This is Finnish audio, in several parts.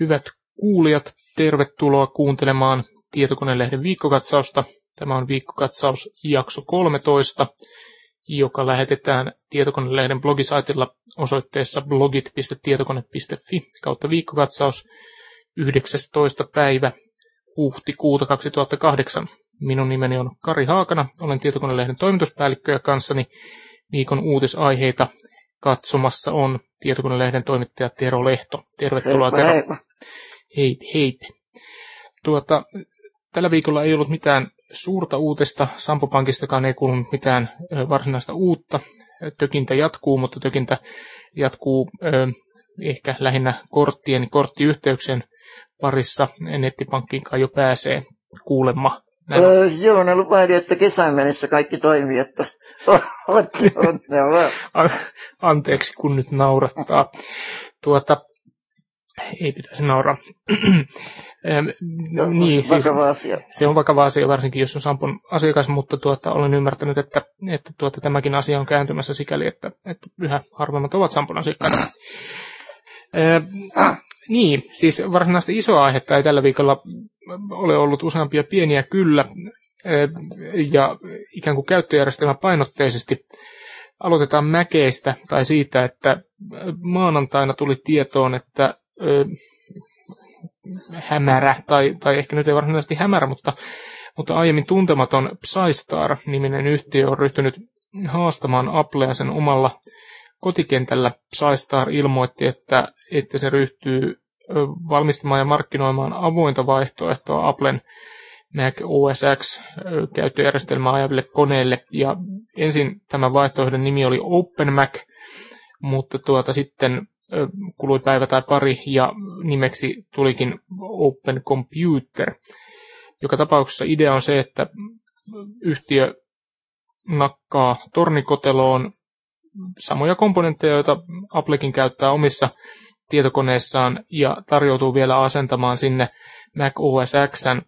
Hyvät kuulijat, tervetuloa kuuntelemaan Tietokonelehden viikkokatsausta. Tämä on viikkokatsaus jakso 13, joka lähetetään Tietokonelehden blogisaitilla osoitteessa blogit.tietokone.fi kautta viikkokatsaus 19. päivä huhtikuuta 2008. Minun nimeni on Kari Haakana, olen Tietokonelehden toimituspäällikkö ja kanssani viikon uutisaiheita katsomassa on Tietokonelehden toimittaja Tero Lehto. Tervetuloa Heippa, Tero. heippa. Hei, hei. Tuota, tällä viikolla ei ollut mitään suurta uutista. Sampo Pankistakaan ei kuulunut mitään varsinaista uutta. Tökintä jatkuu, mutta tökintä jatkuu ö, ehkä lähinnä korttien, korttiyhteyksien parissa. Nettipankkiinkaan jo pääsee kuulemma. Näin. Öö, joo, ne lupaili, että kesän mennessä kaikki toimii, että Anteeksi, kun nyt naurattaa. Tuota, ei pitäisi nauraa. No, niin, siis, asia. se on vakava asia, varsinkin jos on Sampon asiakas, mutta tuota, olen ymmärtänyt, että, että tuota, tämäkin asia on kääntymässä sikäli, että, että yhä harvemmat ovat Sampon asiakkaita. Niin, siis varsinaista isoa aihetta ei tällä viikolla ole ollut useampia pieniä kyllä, ja ikään kuin käyttöjärjestelmä painotteisesti aloitetaan Mäkeistä tai siitä, että maanantaina tuli tietoon, että hämärä, tai, tai ehkä nyt ei varsinaisesti hämärä, mutta, mutta aiemmin tuntematon Psystar-niminen yhtiö on ryhtynyt haastamaan Applea sen omalla kotikentällä. Psystar ilmoitti, että, että se ryhtyy valmistamaan ja markkinoimaan avointa vaihtoehtoa Applen Mac OS X ö, käyttöjärjestelmää ajaville koneille. Ja ensin tämän vaihtoehdon nimi oli Open Mac, mutta tuota sitten kului päivä tai pari ja nimeksi tulikin Open Computer. Joka tapauksessa idea on se, että yhtiö nakkaa tornikoteloon samoja komponentteja, joita Applekin käyttää omissa tietokoneissaan ja tarjoutuu vielä asentamaan sinne Mac OS Xn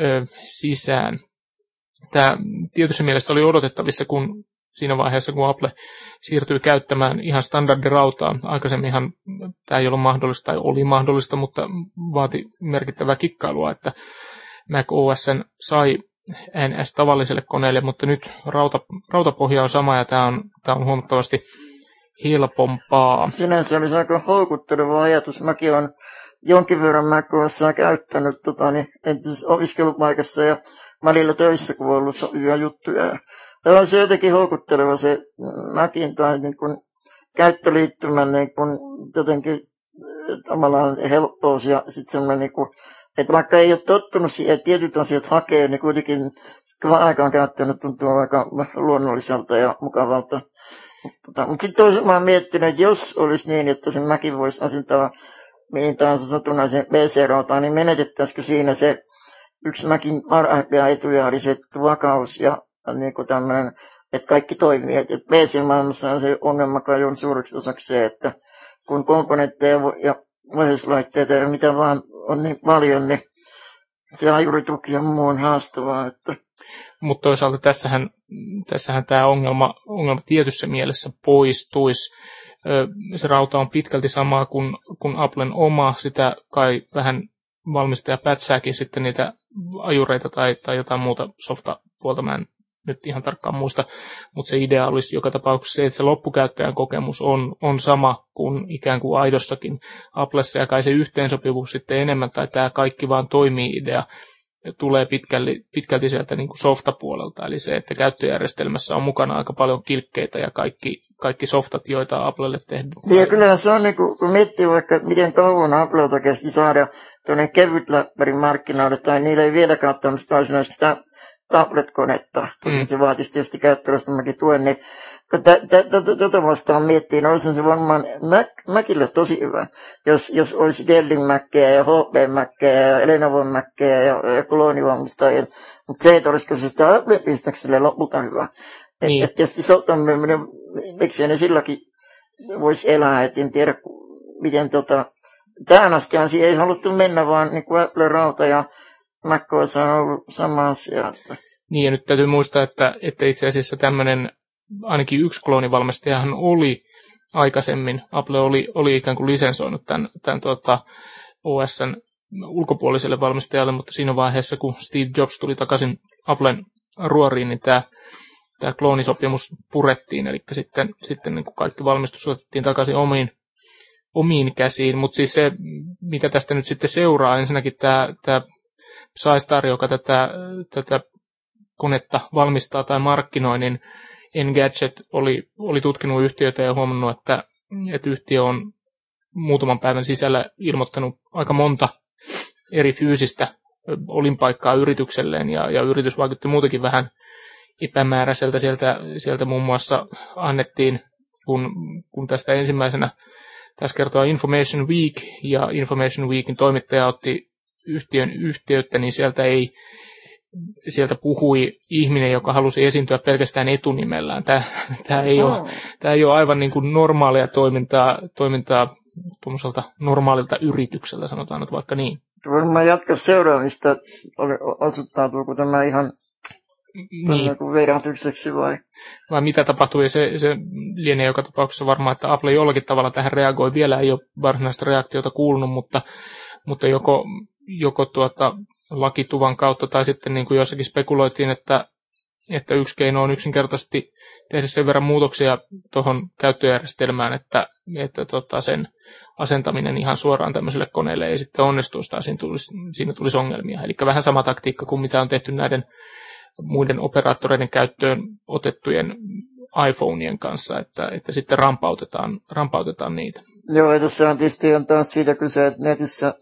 ö, sisään. Tämä tietyssä mielessä oli odotettavissa, kun siinä vaiheessa, kun Apple siirtyy käyttämään ihan standardirautaa. Aikaisemminhan tämä ei ollut mahdollista, tai oli mahdollista, mutta vaati merkittävää kikkailua, että Mac OS sai NS tavalliselle koneelle, mutta nyt rauta, rautapohja on sama ja tämä on, tämä on huomattavasti helpompaa. Sinänsä olisi aika houkutteleva ajatus. Mäkin olen jonkin verran Macossa käyttänyt tota, niin, entisessä opiskelupaikassa ja välillä töissä, kun on ollut hyviä juttuja. Ja on se jotenkin houkutteleva se Macin tai niin kuin, käyttöliittymän niin kuin, jotenkin äh, tavallaan helppous ja sitten semmoinen niin kuin, että vaikka ei ole tottunut siihen, että tietyt asiat hakee, niin kuitenkin kun aikaan käyttänyt tuntuu aika luonnolliselta ja mukavalta. Tota, mutta sitten toisaalta mä oon miettinyt, että jos olisi niin, että sen mäkin voisi asentaa mihin tahansa satunnaisen PC-rautaan, niin menetettäisikö siinä se yksi mäkin parhaimpia etuja oli se vakaus ja niin kuin tämmöinen, että kaikki toimii. Että et PC-maailmassa on se ongelma kai on suureksi osaksi se, että kun komponentteja ja ohjauslaitteita ja mitä vaan on niin paljon, niin se ajurituki on haastavaa. Että Mutta toisaalta tässähän, tässähän tämä ongelma, ongelma tietyssä mielessä poistuisi. Se rauta on pitkälti samaa kuin, kuin Applen oma, sitä kai vähän valmistaja pätsääkin sitten niitä ajureita tai, tai jotain muuta softapuolta, mä en nyt ihan tarkkaan muista, mutta se idea olisi joka tapauksessa se, että se loppukäyttäjän kokemus on, on sama kuin ikään kuin aidossakin Applessa, ja kai se yhteensopivuus sitten enemmän, tai tämä kaikki vaan toimii idea, tulee pitkälti, pitkälti sieltä niin kuin softapuolelta, eli se, että käyttöjärjestelmässä on mukana aika paljon kilkkeitä ja kaikki, kaikki softat, joita Applelle tehdään. Niin ja kyllähän se on, niin kuin, kun miettii vaikka miten kauan Applelta kesti saada tuonne kevyt läppärin markkinoille, tai niillä ei vieläkään tämmöistä varsinaista tablet-konetta, tosin Mm. se vaatisi tietysti käyttööstä mäkin tuen, niin tätä vastaan miettii, niin olisihan se varmaan Mac, Macille tosi hyvä, jos, jos olisi Dellin Mackeja ja HP Mackeja ja Lenovo Mackeja ja, ja kloonivalmistajien, mutta se, että olisiko se sitä Apple-pistäkselle lopulta hyvä. Et, Niin. et tietysti se on tämmöinen, miksei ne silläkin voisi elää, et en tiedä miten tota, tähän astihan siihen ei haluttu mennä, vaan niin kuin Apple Rauta ja MacOS on ollut sama asia. Että. Niin, ja nyt täytyy muistaa, että, että itse asiassa tämmöinen, ainakin yksi kloonivalmistajahan oli aikaisemmin, Apple oli, oli ikään kuin lisensoinut tämän, tämän tota, OSn ulkopuoliselle valmistajalle, mutta siinä vaiheessa, kun Steve Jobs tuli takaisin Applen ruoriin, niin tämä, tämä kloonisopimus purettiin, eli sitten, sitten niin kuin kaikki valmistus otettiin takaisin omiin, omiin käsiin, mutta siis se, mitä tästä nyt sitten seuraa, ensinnäkin tämä, tämä Psystar, joka tätä, tätä konetta valmistaa tai markkinoi, niin Engadget oli, oli tutkinut yhtiötä ja huomannut, että, että yhtiö on muutaman päivän sisällä ilmoittanut aika monta eri fyysistä olinpaikkaa yritykselleen, ja, ja yritys vaikutti muutenkin vähän epämääräiseltä. Sieltä, sieltä muun muassa annettiin, kun, kun tästä ensimmäisenä tässä kertoo Information Week, ja Information Weekin toimittaja otti yhtiön yhteyttä, niin sieltä ei sieltä puhui ihminen, joka halusi esiintyä pelkästään etunimellään. Tämä, tämä, ei, ole, tämä ei ole aivan niin kuin normaalia toimintaa, toimintaa normaalilta yritykseltä, sanotaan nyt vaikka niin. Varmaan jatka seuraamista, osoittautuuko tämä ihan niin. vedätykseksi vai? Vai mitä tapahtui, se, se lienee joka tapauksessa varmaan, että Apple jollakin tavalla tähän reagoi. Vielä ei ole varsinaista reaktiota kuulunut, mutta, mutta joko, joko tuota, lakituvan kautta tai sitten niin kuin jossakin spekuloitiin, että, että yksi keino on yksinkertaisesti tehdä sen verran muutoksia tuohon käyttöjärjestelmään, että, että tota sen asentaminen ihan suoraan tämmöiselle koneelle ei sitten onnistuisi tai siinä tulisi, siinä tulisi ongelmia. Eli vähän sama taktiikka kuin mitä on tehty näiden muiden operaattoreiden käyttöön otettujen iPhoneien kanssa, että, että sitten rampautetaan, rampautetaan niitä. Joo, ja tuossa on tietysti on taas siitä kyse, että netissä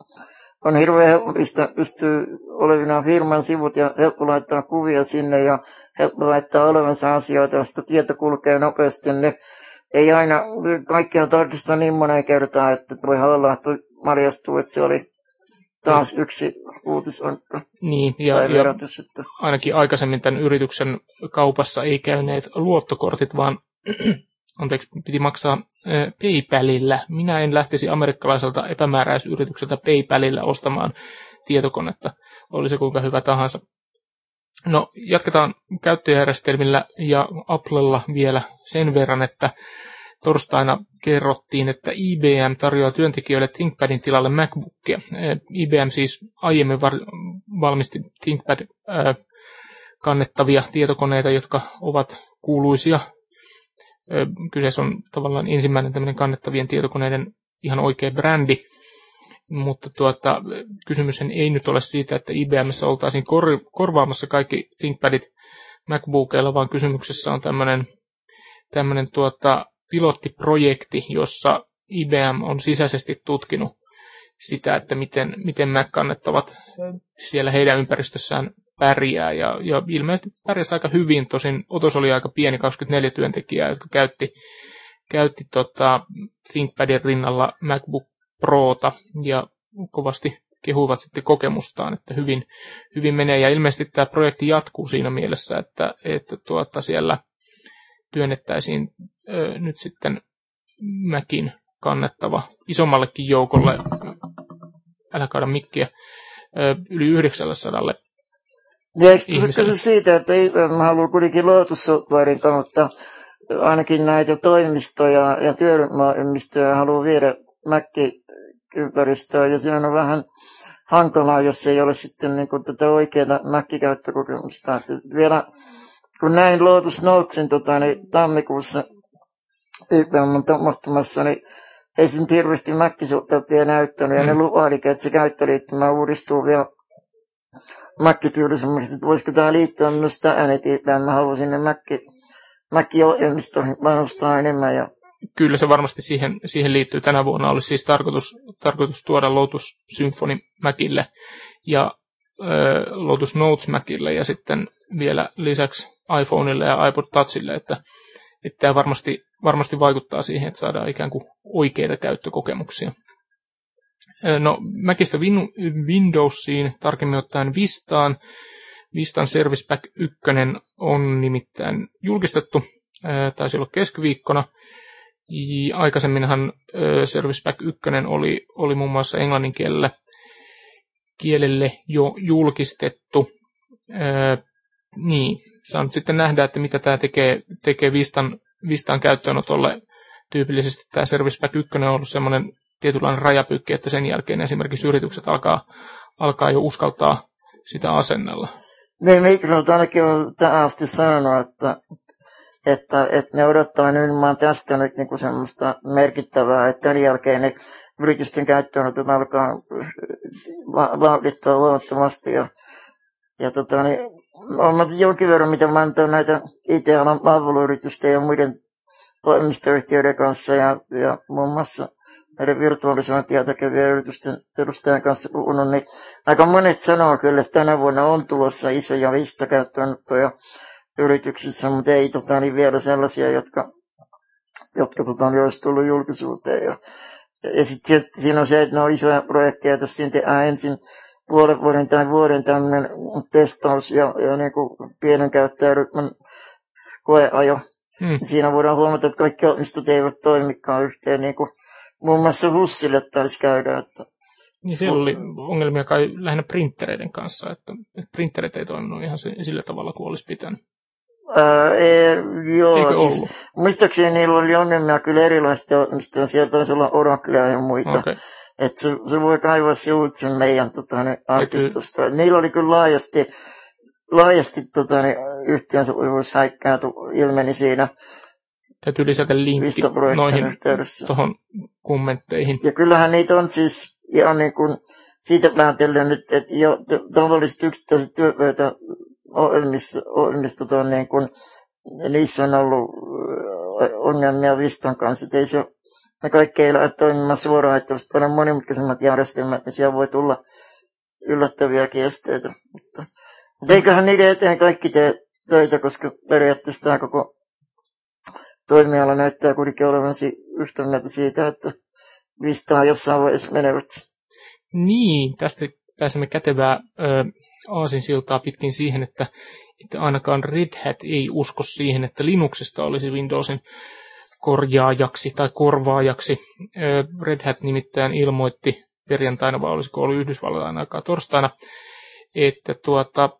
on hirveän helpollista, pystyy olevina firman sivut ja helppo laittaa kuvia sinne ja helppo laittaa olevansa asioita, jos tieto kulkee nopeasti, niin ei aina kaikkea tarkista niin monen kertaa, että voi olla, että maljastuu, että se oli taas yksi uutisonkka. Niin, ja, ja verotus, että... ainakin aikaisemmin tämän yrityksen kaupassa ei käyneet luottokortit, vaan anteeksi, piti maksaa äh, PayPalilla. Minä en lähtisi amerikkalaiselta epämääräisyritykseltä PayPalilla ostamaan tietokonetta, oli se kuinka hyvä tahansa. No, jatketaan käyttöjärjestelmillä ja Applella vielä sen verran, että torstaina kerrottiin, että IBM tarjoaa työntekijöille ThinkPadin tilalle MacBookia. IBM siis aiemmin var- valmisti ThinkPad äh, kannettavia tietokoneita, jotka ovat kuuluisia Kyseessä on tavallaan ensimmäinen tämmöinen kannettavien tietokoneiden ihan oikea brändi, mutta tuota, kysymys ei nyt ole siitä, että IBMssä oltaisiin kor- korvaamassa kaikki ThinkPadit MacBookilla, vaan kysymyksessä on tämmöinen, tämmöinen tuota, pilottiprojekti, jossa IBM on sisäisesti tutkinut sitä, että miten, miten Mac-kannettavat siellä heidän ympäristössään pärjää. Ja, ja ilmeisesti pärjäsi aika hyvin, tosin otos oli aika pieni, 24 työntekijää, jotka käytti, käytti tota ThinkPadin rinnalla MacBook Prota ja kovasti kehuivat sitten kokemustaan, että hyvin, hyvin menee. Ja ilmeisesti tämä projekti jatkuu siinä mielessä, että, että tuota siellä työnnettäisiin ö, nyt sitten Macin kannettava isommallekin joukolle, älä kaada mikkiä, yli 900 ja eikö kyse siitä, että IBM haluaa kuitenkin Lotus Softwaren kautta ainakin näitä toimistoja ja työryhmäymmistöjä haluaa viedä Mac-ympäristöön, ja se on vähän hankalaa, jos ei ole sitten niin kuin tätä oikeaa Mac-käyttökokemusta. Että vielä kun näin Lotus Notesin tota, niin tammikuussa IBM tapahtumassa, niin ei sen hirveästi Mac-suhteuttia näyttänyt, ja mm. ne luvailikin, että se käyttöliittymä uudistuu vielä Mac-tyylisemmäksi, että voisiko tämä liittyä myös tähän, että mä haluaisin sinne Mac, Mac-ohjelmistoihin panostaa enemmän. Ja... Kyllä se varmasti siihen, siihen liittyy. Tänä vuonna olisi siis tarkoitus, tarkoitus tuoda Lotus Symphony Macille ja äh, Lotus Notes Macille ja sitten vielä lisäksi iPhoneille ja iPod Touchille, että, että tämä varmasti, varmasti vaikuttaa siihen, että saadaan ikään kuin oikeita käyttökokemuksia. No, Macista Windowsiin, tarkemmin ottaen Vistaan. Vistan Service Pack 1 on nimittäin julkistettu, taisi olla keskiviikkona. Aikaisemminhan Service Pack 1 oli, oli muun muassa englannin kielellä, kielelle jo julkistettu. niin, saa nyt sitten nähdä, että mitä tämä tekee, tekee Vistan, Vistan käyttöönotolle. Tyypillisesti tämä Service Pack 1 on ollut semmoinen tietynlainen rajapykki, että sen jälkeen esimerkiksi yritykset alkaa, alkaa jo uskaltaa sitä asennella. Niin, Microsoft ainakin on tähän asti sanonut, että, että, että ne odottaa nimenomaan tästä nyt niin kuin semmoista merkittävää, että tämän jälkeen ne yritysten käyttöönotot alkaa vauhdittaa luovattomasti. Ja, ja tota, niin, olen jonkin verran, mitä mä antan näitä IT-alan ja muiden toimistoyhtiöiden kanssa ja, ja muun muassa näiden virtualisointia tekevien yritysten edustajan kanssa puhunut, niin aika monet sanoo kyllä, että tänä vuonna on tulossa isoja listakäyttöönottoja yrityksissä, mutta ei tota, niin vielä sellaisia, jotka, jotka tota, niin olisi tullut julkisuuteen. Ja, ja sitten siinä on se, että ne on isoja projekteja, jos siinä tehdään ensin puolen vuoden tai vuoden tämmöinen testaus ja, ja niin kuin pienen käyttäjäryhmän koeajo. Hmm. Siinä voidaan huomata, että kaikki onnistot eivät toimikaan yhteen, niin kuin muun muassa Hussille taisi käydä. Että niin siellä oli ongelmia kai lähinnä printtereiden kanssa, että, että printterit ei toiminut ihan sillä tavalla kuin olisi pitänyt. Ää, ei, joo, Eikö siis ollut? muistaakseni niillä oli ongelmia kyllä erilaista, mistä sieltä taisi olla Oraclea ja muita. Okay. Että se, se, voi kaivaa se uutisen meidän tota, ne, arkistosta. Kyllä. Niillä oli kyllä laajasti, laajasti tota, ne, yhteensä häikkää ilmeni siinä. Täytyy lisätä linkki noihin tuohon kommentteihin. Ja kyllähän niitä on siis ihan niin kuin siitä päätellen nyt, että jo tavalliset yksittäiset työpöytä ohjelmissa, ohjelmistot on niin kuin, niissä on ollut ongelmia Viston kanssa, että ei se ne kaikki ei lähde toimimaan suoraan, että olisi paljon monimutkaisemmat järjestelmät, niin siellä voi tulla yllättäviäkin esteitä. Mutta, mutta eiköhän niiden eteen kaikki tee töitä, koska periaatteessa tämä koko toimiala näyttää kuitenkin olevan yhtä mieltä siitä, että vistaa jossain vaiheessa menevät. Niin, tästä pääsemme kätevää ö, aasinsiltaa pitkin siihen, että, että ainakaan Red Hat ei usko siihen, että Linuxista olisi Windowsin korjaajaksi tai korvaajaksi. Red Hat nimittäin ilmoitti perjantaina, vai olisiko ollut Yhdysvaltain aikaa torstaina, että tuota,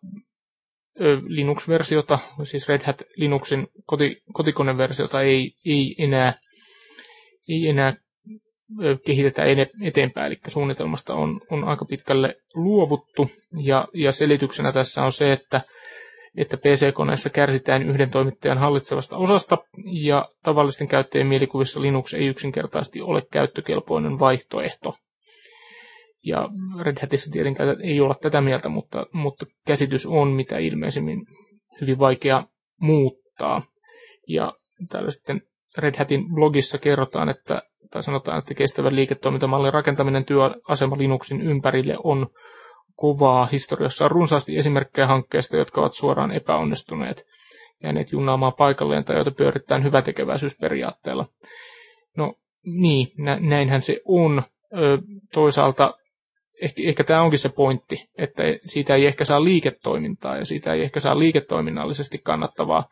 Linux-versiota, siis Red Hat Linuxin koti, kotikoneversiota ei, ei enää, ei enää kehitetä eteenpäin, eli suunnitelmasta on, on aika pitkälle luovuttu, ja, ja selityksenä tässä on se, että että PC-koneessa kärsitään yhden toimittajan hallitsevasta osasta, ja tavallisten käyttäjien mielikuvissa Linux ei yksinkertaisesti ole käyttökelpoinen vaihtoehto. Ja Red Hatissa tietenkään ei olla tätä mieltä, mutta, mutta käsitys on mitä ilmeisemmin hyvin vaikea muuttaa. Ja täällä sitten Red Hatin blogissa kerrotaan, että, tai sanotaan, että kestävän liiketoimintamallin rakentaminen työasema Linuxin ympärille on kovaa. Historiassa on runsaasti esimerkkejä hankkeista, jotka ovat suoraan epäonnistuneet, jääneet junnaamaan paikalleen tai joita pyörittää hyvätekeväisyysperiaatteella. No niin, nä- näinhän se on. Toisaalta ehkä, ehkä tämä onkin se pointti, että siitä ei ehkä saa liiketoimintaa ja siitä ei ehkä saa liiketoiminnallisesti kannattavaa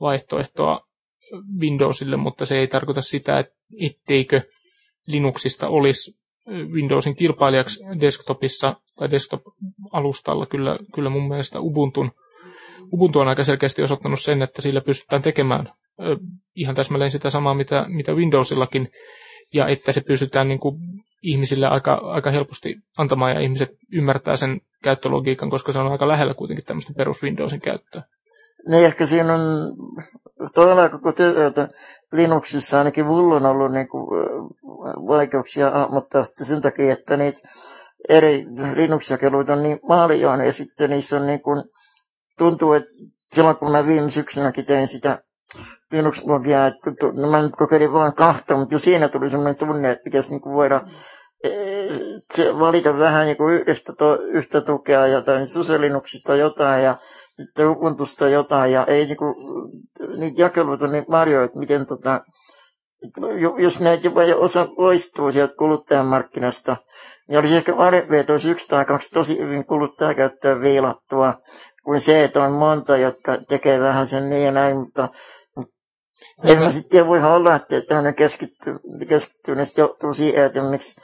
vaihtoehtoa Windowsille, mutta se ei tarkoita sitä, että etteikö Linuxista olisi Windowsin kilpailijaksi desktopissa tai desktop-alustalla. Kyllä, kyllä mun mielestä Ubuntun, Ubuntu on aika selkeästi osoittanut sen, että sillä pystytään tekemään ihan täsmälleen sitä samaa, mitä, mitä Windowsillakin, ja että se pystytään niin kuin ihmisille aika, aika helposti antamaan, ja ihmiset ymmärtää sen käyttölogiikan, koska se on aika lähellä kuitenkin tämmöistä perus Windowsin käyttöä. Niin ehkä siinä on todella koko työtä Linuxissa ainakin mulla on ollut niin kuin, vaikeuksia hahmottaa sen takia, että niitä eri Linux-jakeluita on niin paljon ja sitten niissä on niin kuin, tuntuu, että silloin kun mä viime syksynäkin tein sitä Linux-blogia, että no mä nyt kokeilin vain kahta, mutta jo siinä tuli sellainen tunne, että pitäisi niin kuin voida se valita vähän niin kuin yhdestä to, yhtä tukea jotain, Suselinuksista jotain ja sitten Ubuntusta jotain ja ei niinku, niitä jakeluita niin paljon, että miten tota, jos näitä osa poistuu sieltä kuluttajamarkkinasta, niin olisi ehkä parempi, että olisi yksi tai kaksi tosi hyvin kuluttajakäyttöön viilattua, kuin se, että on monta, jotka tekee vähän sen niin ja näin, mutta en mä sitten voi olla, että tähän keskittyy, keskittyy, niin johtuu siihen, että miksi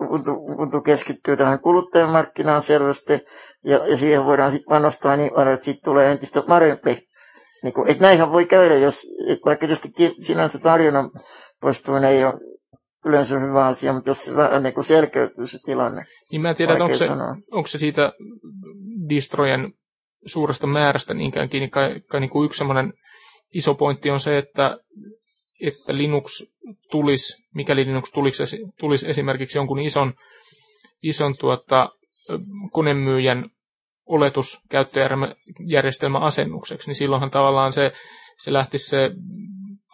Ubuntu keskittyy tähän kuluttajamarkkinaan selvästi, ja, ja siihen voidaan sitten panostaa niin paljon, että siitä tulee entistä parempi. Niin kuin, että näinhän voi käydä, jos vaikka tietysti sinänsä tarjonnan poistuin ei ole yleensä hyvä asia, mutta jos se vähän niin kuin selkeytyy se tilanne. Niin mä en tiedä, onko se, onko se siitä distrojen suuresta määrästä niinkään kiinni. Kai, kai niin kuin yksi semmoinen iso pointti on se, että, että Linux tulisi, mikäli Linux tulisi, tulisi esimerkiksi jonkun ison, ison tuota, konemyyjän oletus käyttöjärjestelmä asennukseksi, niin silloinhan tavallaan se, se lähtisi se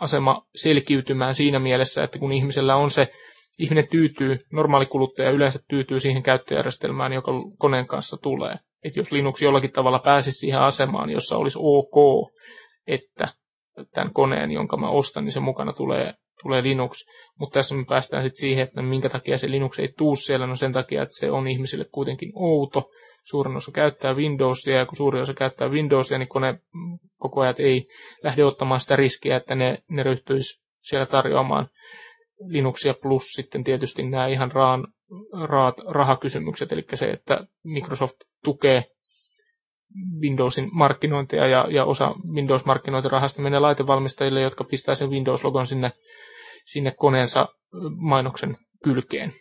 asema selkiytymään siinä mielessä, että kun ihmisellä on se, ihminen tyytyy, normaali kuluttaja yleensä tyytyy siihen käyttöjärjestelmään, joka koneen kanssa tulee. Että jos Linux jollakin tavalla pääsisi siihen asemaan, jossa olisi ok, että tämän koneen, jonka mä ostan, niin se mukana tulee, tulee Linux. Mutta tässä me päästään sitten siihen, että minkä takia se Linux ei tuu siellä, no sen takia, että se on ihmisille kuitenkin outo, suurin osa käyttää Windowsia, ja kun suuri osa käyttää Windowsia, niin kone koko ajan ei lähde ottamaan sitä riskiä, että ne, ne ryhtyisi siellä tarjoamaan Linuxia plus sitten tietysti nämä ihan raan, raat, rahakysymykset, eli se, että Microsoft tukee Windowsin markkinointia ja, ja osa Windows-markkinointirahasta menee laitevalmistajille, jotka pistää sen Windows-logon sinne, sinne koneensa mainoksen kylkeen.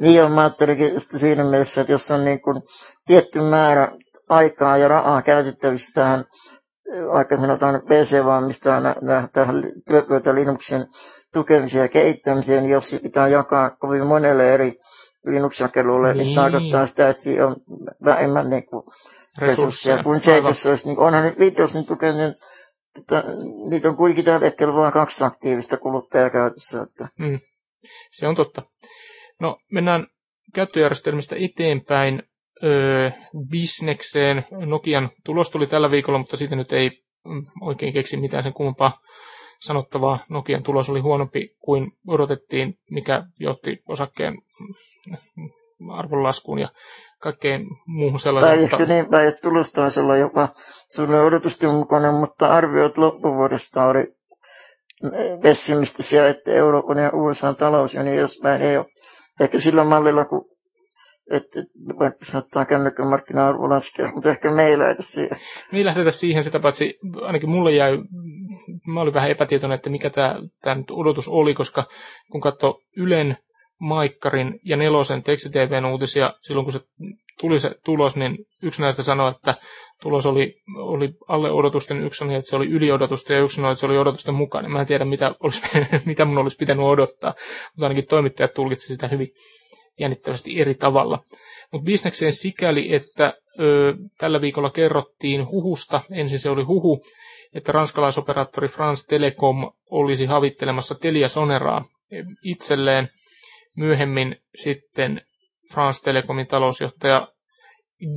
Niin on, mä ajattelinkin siinä mielessä, että jos on niin kuin tietty määrä aikaa ja rahaa käytettävissä tähän, vaikka sanotaan PC-valmistajana tähän työpöytä Linuxin tukemiseen ja kehittämiseen, niin jos se pitää jakaa kovin monelle eri Linux-jakelulle, niin. niin se tarkoittaa sitä, että siinä on vähemmän niin kuin resursseja kuin se, Aivan. jos olisi, niin onhan nyt Windowsin tukenut, niin, että, niitä on kuitenkin tällä hetkellä vain kaksi aktiivista kuluttajaa käytössä. Että. Mm. Se on totta. No, mennään käyttöjärjestelmistä eteenpäin öö, bisnekseen. Nokian tulos tuli tällä viikolla, mutta siitä nyt ei mm, oikein keksi mitään sen kummempaa sanottavaa. Nokian tulos oli huonompi kuin odotettiin, mikä johti osakkeen mm, arvonlaskuun ja kaikkeen muuhun sellaiseen. Tai ehkä niin päin, että tulos taisi olla jopa sulle odotusten mukainen, mutta arviot loppuvuodesta oli pessimistisiä, että Euroopan ja USA talous ja niin jospäin ei ole ehkä sillä mallilla, kun että vaikka saattaa kännykän markkina-arvo laskea, mutta ehkä me ei lähdetä siihen. Me ei lähdetä siihen, sitä paitsi ainakin mulle jäi, mä olin vähän epätietoinen, että mikä tämä, tämä nyt odotus oli, koska kun katsoo Ylen, Maikkarin ja Nelosen tekstitvn uutisia, silloin kun se tuli se tulos, niin yksi näistä sanoi, että tulos oli, oli alle odotusten, yksi sanoi, että se oli yli odotusten ja yksi sanoi, että se oli odotusten mukainen. Mä en tiedä, mitä, olisi, mitä mun olisi pitänyt odottaa, mutta ainakin toimittajat tulkitsivat sitä hyvin jännittävästi eri tavalla. Mutta bisnekseen sikäli, että ö, tällä viikolla kerrottiin huhusta, ensin se oli huhu, että ranskalaisoperaattori France Telecom olisi havittelemassa Telia Soneraa itselleen. Myöhemmin sitten France Telecomin talousjohtaja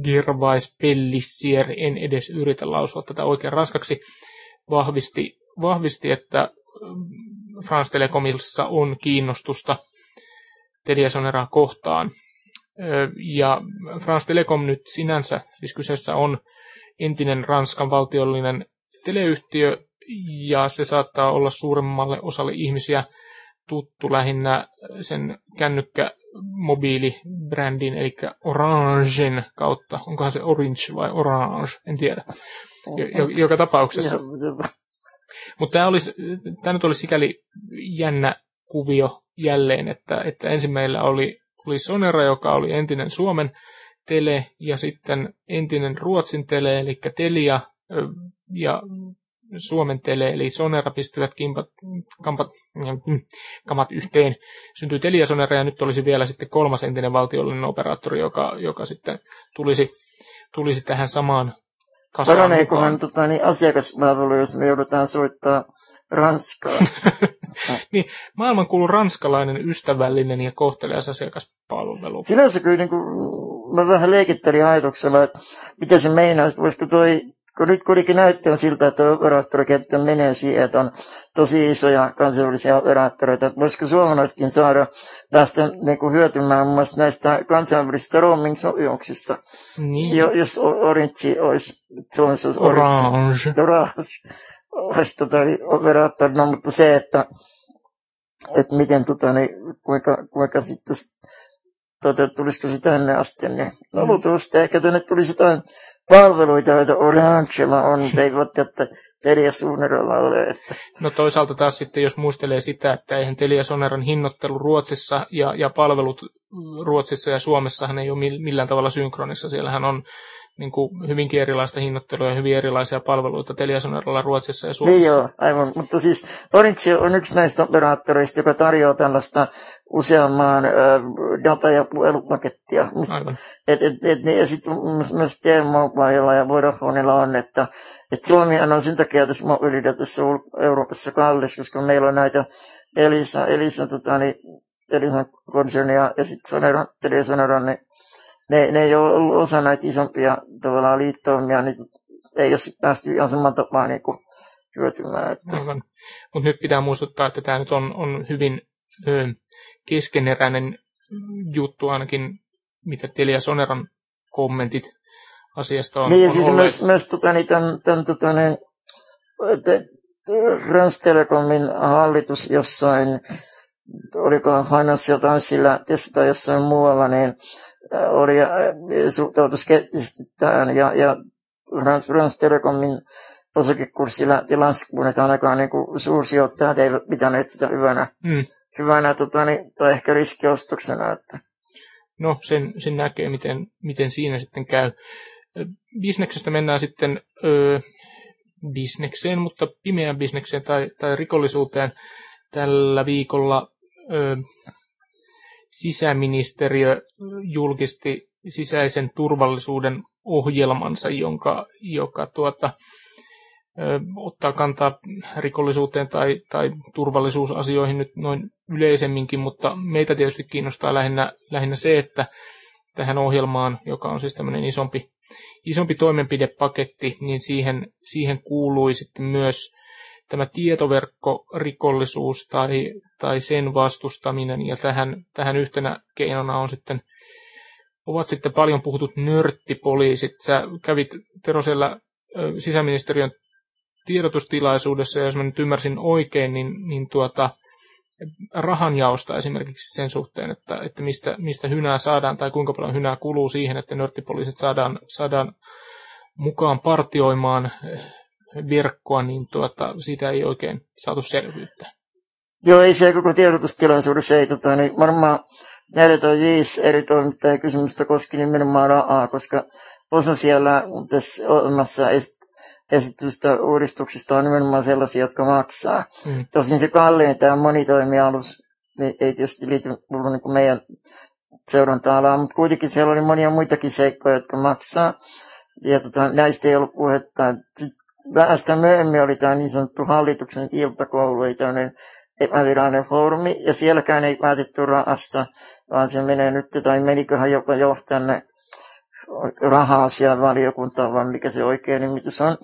Gervais Pellissier, en edes yritä lausua tätä oikein ranskaksi, vahvisti, vahvisti että France Telecomissa on kiinnostusta Teliasoneraa kohtaan. Ja France Telecom nyt sinänsä, siis kyseessä on entinen Ranskan valtiollinen teleyhtiö, ja se saattaa olla suuremmalle osalle ihmisiä tuttu lähinnä sen kännykkä mobiilibrändin, eli Orangen kautta. Onkohan se Orange vai Orange, en tiedä. Joka tapauksessa. Mutta tämä, olisi, tämä nyt olisi sikäli jännä kuvio jälleen, että, että ensin meillä oli, oli Sonera, joka oli entinen Suomen tele, ja sitten entinen Ruotsin tele, eli Telia, ja Suomen tele, eli Sonera pistivät kimpat, kampat, kamat yhteen. Syntyi Telia Sonera, ja nyt olisi vielä sitten kolmas entinen valtiollinen operaattori, joka, joka sitten tulisi, tulisi tähän samaan kasaan Paraneekohan tota, niin asiakaspalvelu, jos me joudutaan soittaa Ranskaa? niin, maailman kuuluu ranskalainen, ystävällinen ja kohtelias asiakaspalvelu. Sinänsä kyllä niin kuin, mä vähän leikittelin ajatuksella, että mitä se meinaa, voisiko toi kun nyt kuitenkin näyttää siltä, että operaattorikenttä menee siihen, että on tosi isoja kansainvälisiä operaattoreita, että voisiko suomalaisetkin saada tästä niin kuin hyötymään muun muassa näistä kansainvälisistä roaming-sopimuksista. Niin. Jo, jos Orange olisi, Suomessa olisi Orange. Orange. Olisi tota, operaattorina, no, mutta se, että, että miten tota, niin, kuinka, kuinka sitten tota, tulisiko se tänne asti, niin no, mm. luultavasti ehkä tänne tulisi jotain palveluita, joita Orangella on, ei välttämättä Telia Soneralla ole. Että. No toisaalta taas sitten, jos muistelee sitä, että eihän Telia Soneran hinnoittelu Ruotsissa ja, ja palvelut Ruotsissa ja Suomessahan ei ole millään tavalla synkronissa. Siellähän on niin kuin hyvinkin erilaista hinnoittelua ja hyvin erilaisia palveluita Teliasoneralla Ruotsissa ja Suomessa. Niin joo, aivan. Mutta siis Orange on yksi näistä operaattoreista, joka tarjoaa tällaista useamman äh, data- ja puhelupakettia. Aivan. Et, et, et, niin, ja sitten myös T-Mobilella ja Vodafonella on, että et Suomihan on sen takia tässä mobiilidatassa Euroopassa kallis, koska meillä on näitä Elisa, Elisa, tota, niin, Elisa konsernia ja sitten Sonera, Teliasonera, niin ne, ne ei ole ollut osa näitä isompia tavallaan liittoimia, niin ei ole päästy ihan saman tapaan niin hyötymään. Että. Mutta nyt pitää muistuttaa, että tämä nyt on, on hyvin ö, keskeneräinen juttu ainakin, mitä Telia Soneran kommentit asiasta on, niin, on siis olleet. myös, myös tota, niin, tämän, tämän, tota, niin, Rans Telecomin hallitus jossain, oliko Financial Timesilla tai jossain muualla, niin oli suhtautui skeptisesti tähän ja, ja Rans Telecomin osakekurssi lähti laskuun, että ainakaan niin kuin suursijoittajat eivät pitäneet sitä hyvänä, mm. hyvänä tota, niin, tai ehkä riskiostoksena. Että. No, sen, sen näkee, miten, miten siinä sitten käy. Bisneksestä mennään sitten ö, bisnekseen, mutta pimeään bisnekseen tai, tai rikollisuuteen. Tällä viikolla ö, sisäministeriö julkisti sisäisen turvallisuuden ohjelmansa, jonka, joka tuota, ottaa kantaa rikollisuuteen tai, tai turvallisuusasioihin nyt noin yleisemminkin, mutta meitä tietysti kiinnostaa lähinnä, lähinnä se, että tähän ohjelmaan, joka on siis tämmöinen isompi, isompi toimenpidepaketti, niin siihen, siihen kuului sitten myös tämä tietoverkkorikollisuus tai, tai sen vastustaminen, ja tähän, tähän yhtenä keinona on sitten, ovat sitten paljon puhutut nörttipoliisit. Sä kävit Tero siellä sisäministeriön tiedotustilaisuudessa, ja jos mä nyt ymmärsin oikein, niin, niin tuota, rahanjaosta esimerkiksi sen suhteen, että, että mistä, mistä hynää saadaan tai kuinka paljon hynää kuluu siihen, että nörttipoliisit saadaan, saadaan mukaan partioimaan verkkoa, niin tuota, siitä ei oikein saatu selvyyttä. Joo, ei se koko tiedotustilaisuudessa ei, tota, niin varmaan näille Jiis eri toimittaja kysymystä koski nimenomaan rahaa, koska osa siellä tässä olemassa esitystä uudistuksista on nimenomaan sellaisia, jotka maksaa. Mm. Tosin se kalliin tämä monitoimialus niin ei tietysti liity niin meidän seuranta-alaan, mutta kuitenkin siellä oli monia muitakin seikkoja, jotka maksaa. Ja tota, näistä ei ollut puhetta. Sitten Vähästä myöhemmin oli tämä niin sanottu hallituksen iltakoulu, ei tämmöinen epävirallinen foorumi, ja sielläkään ei päätetty rahasta, vaan se menee nyt, tai meniköhän jopa jo tänne rahaa siellä valiokuntaan, vaan mikä se oikea nimitys on.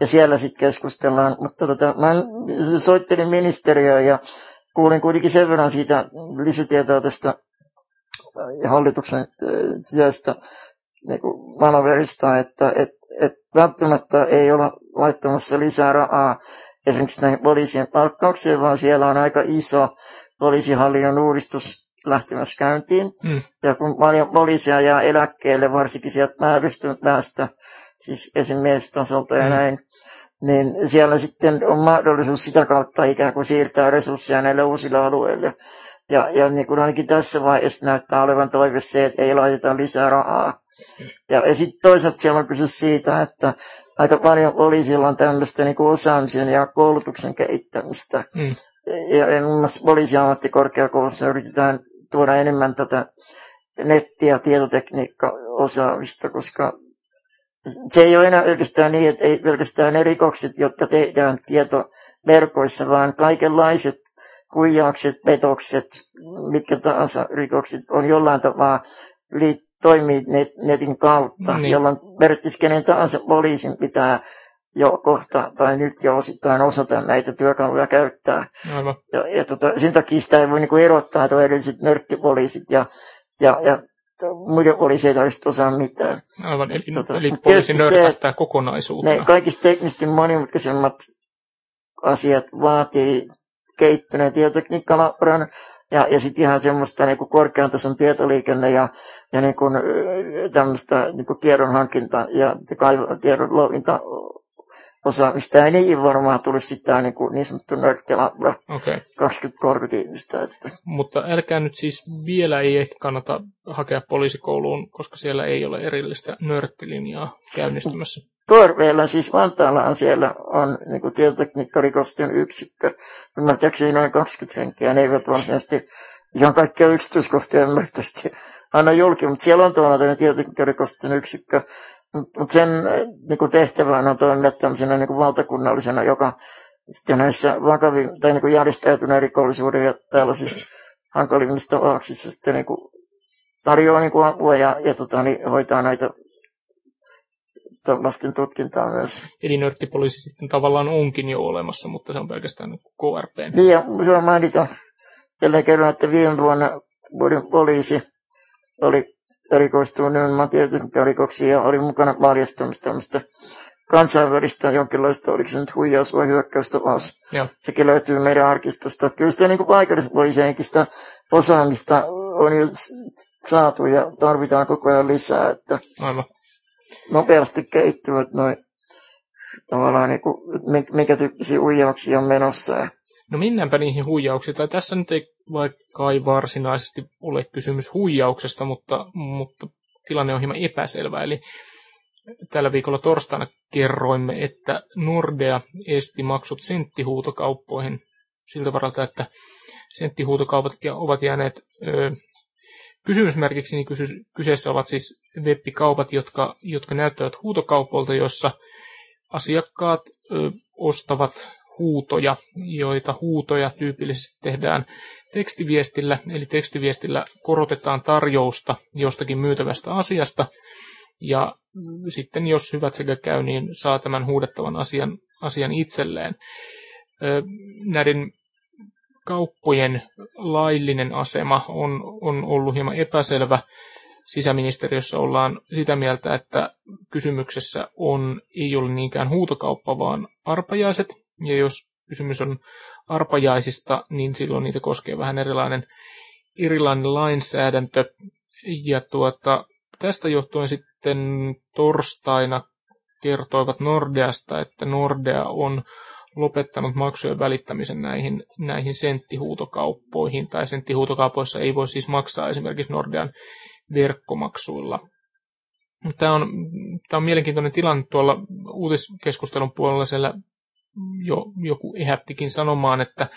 Ja siellä sitten keskustellaan. Mutta tota, mä soittelin ministeriöön ja kuulin kuitenkin sen verran siitä lisätietoa tästä hallituksen sisäistä niin manaverista, että et, et välttämättä ei olla laittamassa lisää rahaa esimerkiksi näihin poliisien palkkaukseen, vaan siellä on aika iso poliisihallinnon uudistus lähtemässä käyntiin. Mm. Ja kun paljon poliisia jää eläkkeelle, varsinkin sieltä määrästyn päästä, siis esimiestasolta ja mm. näin, niin siellä sitten on mahdollisuus sitä kautta ikään kuin siirtää resursseja näille uusille alueille. Ja, ja niin kuin ainakin tässä vaiheessa näyttää olevan toive se, että ei laiteta lisää rahaa. Ja, ja sitten toisaalta siellä on kysymys siitä, että aika paljon poliisilla on tämmöistä niin osaamisen ja koulutuksen kehittämistä. Mm. Ja, ja muun muassa poliisiammattikorkeakoulussa yritetään tuoda enemmän tätä netti- ja tietotekniikka-osaamista, koska se ei ole enää pelkästään niin, että ei pelkästään ne rikokset, jotka tehdään tietoverkoissa, vaan kaikenlaiset kuijaukset, petokset, mitkä tahansa rikokset on jollain tavalla liittyvät toimii net, netin kautta, niin. jolloin periaatteessa kenen tahansa poliisin pitää jo kohta tai nyt jo osittain osata näitä työkaluja käyttää. Aivan. Ja, ja tota, sen takia sitä ei voi niinku erottaa tuo edelliset nörttipoliisit ja, ja, ja muiden poliiseita ei osaa mitään. Aivan, eli, tota, eli poliisi nörkähtää kokonaisuutena. Ne kaikista teknisesti monimutkaisemmat asiat vaatii kehittyneen tietotekniikkalabran, ja, ja sitten ihan semmoista niin kuin korkean tason tietoliikenne ja, ja niin kuin, tämmöistä niin kuin tiedonhankinta ja tiedon luovinta osaamista. Ei niin varmaan tulisi sitä niin, kuin, niin sanottu nörttilabra, Okay. 20-30 ihmistä. Että. Mutta älkää nyt siis vielä ei ehkä kannata hakea poliisikouluun, koska siellä ei ole erillistä nörttilinjaa käynnistymässä. KRVllä siis Vantaalla on siellä on niin kuin tietotekniikkarikosten yksikkö. Ymmärtääkseni noin 20 henkeä. Ne eivät varsinaisesti ihan kaikkia yksityiskohtia ymmärtävästi aina julki, mutta siellä on tuollainen tietotekniikkarikosten yksikkö. Mutta sen niin kuin tehtävänä on toimia tämmöisenä niin kuin valtakunnallisena, joka sitten näissä vakavin tai niin kuin järjestäytyneen rikollisuuden ja tällaisissa hankalimmissa tapauksissa sitten niin kuin tarjoaa niin kuin apua ja, ja tota, niin hoitaa näitä lasten tutkintaa myös. Eli nörttipoliisi sitten tavallaan onkin jo olemassa, mutta se on pelkästään niin KRP. Niin ja hyvä mainita jälleen kerran, että viime vuonna vuoden poliisi oli erikoistunut nimenomaan tietotekniikkarikoksiin ja oli mukana paljastamassa tämmöistä kansainvälistä jonkinlaista, oliko se nyt huijaus vai hyökkäystapaus. Joo. Sekin löytyy meidän arkistosta. Kyllä sitä niin paikallispoliisienkin sitä osaamista on jo saatu ja tarvitaan koko ajan lisää, että Aivan. nopeasti kehittyvät noin tavallaan niin kuin, minkä tyyppisiä huijauksia on menossa. Ja No mennäänpä niihin huijauksiin. Tai tässä nyt ei vaikka ei varsinaisesti ole kysymys huijauksesta, mutta, mutta tilanne on hieman epäselvä. Eli tällä viikolla torstaina kerroimme, että Nordea esti maksut senttihuutokauppoihin siltä varalta, että senttihuutokaupat ovat jääneet ö, kysymysmerkiksi, niin kysy, kyseessä ovat siis webbikaupat, jotka, jotka näyttävät huutokaupolta, jossa asiakkaat ö, ostavat huutoja, joita huutoja tyypillisesti tehdään tekstiviestillä, eli tekstiviestillä korotetaan tarjousta jostakin myytävästä asiasta, ja sitten jos hyvät sekä käy, niin saa tämän huudettavan asian, asian itselleen. Näiden kauppojen laillinen asema on, on ollut hieman epäselvä. Sisäministeriössä ollaan sitä mieltä, että kysymyksessä on, ei ole niinkään huutokauppa, vaan arpajaiset. Ja jos kysymys on arpajaisista, niin silloin niitä koskee vähän erilainen, erilainen lainsäädäntö. Ja tuota, tästä johtuen sitten torstaina kertoivat Nordeasta, että Nordea on lopettanut maksujen välittämisen näihin, näihin senttihuutokauppoihin, tai senttihuutokaupoissa ei voi siis maksaa esimerkiksi Nordean verkkomaksuilla. Tämä on, tämä on mielenkiintoinen tilanne tuolla uutiskeskustelun puolella, siellä jo joku ehättikin sanomaan, että,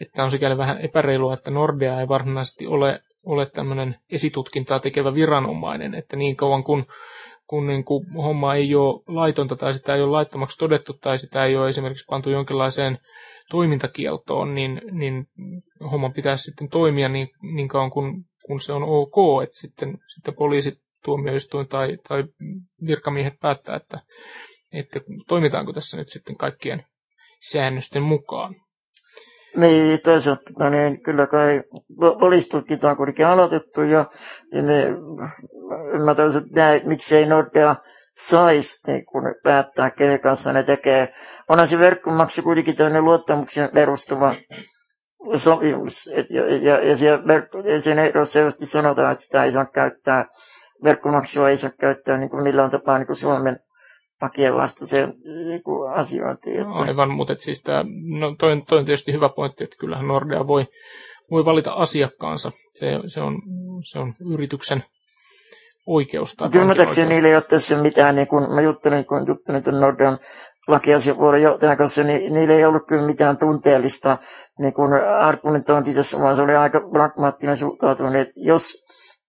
että on sikäli vähän epäreilua, että Nordea ei varsinaisesti ole, ole tämmöinen esitutkintaa tekevä viranomainen, että niin kauan kun, kun niin kuin homma ei ole laitonta tai sitä ei ole laittomaksi todettu tai sitä ei ole esimerkiksi pantu jonkinlaiseen toimintakieltoon, niin, niin homman pitäisi sitten toimia niin, niin kauan kun, kun se on ok, että sitten, sitten poliisi, tuomioistuin tai, tai virkamiehet päättää, että, että toimitaanko tässä nyt sitten kaikkien säännösten mukaan. Niin, toisaalta no niin, kyllä kai poliisitutkinta on kuitenkin aloitettu ja, ja ne, mä toisin, että miksei Nordea saisi niin kun päättää, kenen kanssa ne tekee. Onhan se verkkomaksu kuitenkin tämmöinen luottamuksen perustuva sopimus. Et, ja, ja, ja siellä ja sen ehdossa sanotaan, että sitä ei saa käyttää, verkkomaksua ei saa käyttää niin kuin millään tapaa niin kuin Suomen pakien vastaiseen niin asiointiin. Että... Aivan, mutta siis tämä, no toi, toi on tietysti hyvä pointti, että kyllähän Nordea voi, voi valita asiakkaansa. Se, se, on, se on yrityksen oikeus. Ymmärtääkseni niille ei ole tässä mitään, niin kun mä juttelin, kun juttelin tuon Nordean lakiasiapuolen johtajan kanssa, niin niillä ei ollut kyllä mitään tunteellista niin kun argumentointia tässä, vaan se oli aika pragmaattinen suhtautuminen, että jos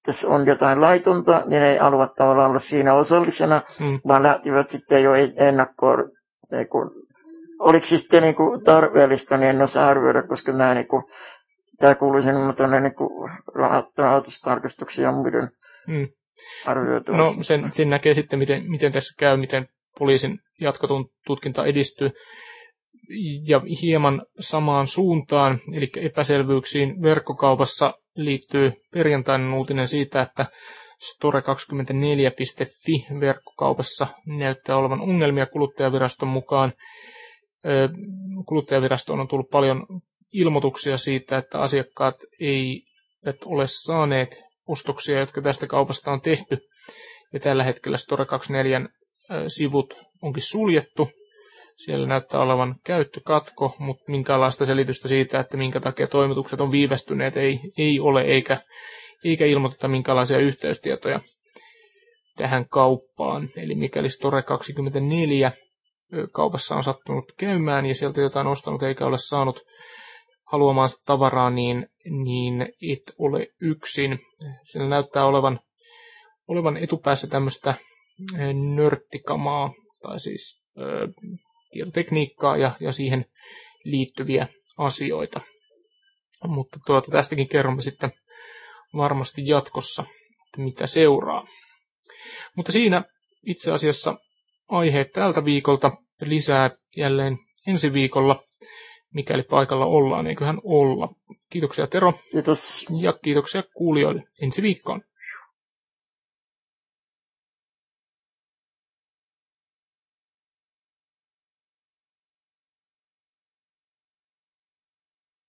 tässä on jotain laitonta, niin ei halua tavallaan olla siinä osallisena, mm. vaan lähtivät sitten jo ennakkoon. Niin kun, oliko se sitten niin kuin tarpeellista, niin en osaa arvioida, koska nämä, niin kuin, tämä kuuluisi tuonne niin rahoitustarkastuksia ja muiden mm. No sen, sen näkee sitten, miten, miten tässä käy, miten poliisin jatkotun tutkinta edistyy ja hieman samaan suuntaan, eli epäselvyyksiin verkkokaupassa liittyy perjantainen uutinen siitä, että store24.fi verkkokaupassa näyttää olevan ongelmia kuluttajaviraston mukaan. Kuluttajavirastoon on tullut paljon ilmoituksia siitä, että asiakkaat eivät ole saaneet ostoksia, jotka tästä kaupasta on tehty. Ja tällä hetkellä Store24 sivut onkin suljettu Siellä näyttää olevan käyttökatko, mutta minkäänlaista selitystä siitä, että minkä takia toimitukset on viivästyneet, ei, ei ole, eikä, eikä ilmoiteta minkälaisia yhteystietoja tähän kauppaan. Eli mikäli Store 24 kaupassa on sattunut käymään ja sieltä jotain ostanut eikä ole saanut haluamaansa tavaraa, niin, niin et ole yksin. Siellä näyttää olevan, olevan etupäässä tämmöistä nörttikamaa, tai siis ö, tietotekniikkaa ja, ja siihen liittyviä asioita. Mutta tuota, tästäkin kerromme sitten varmasti jatkossa, että mitä seuraa. Mutta siinä itse asiassa aiheet tältä viikolta lisää jälleen ensi viikolla, mikäli paikalla ollaan, eiköhän olla. Kiitoksia Tero. Kiitos. Ja kiitoksia kuulijoille ensi viikkoon.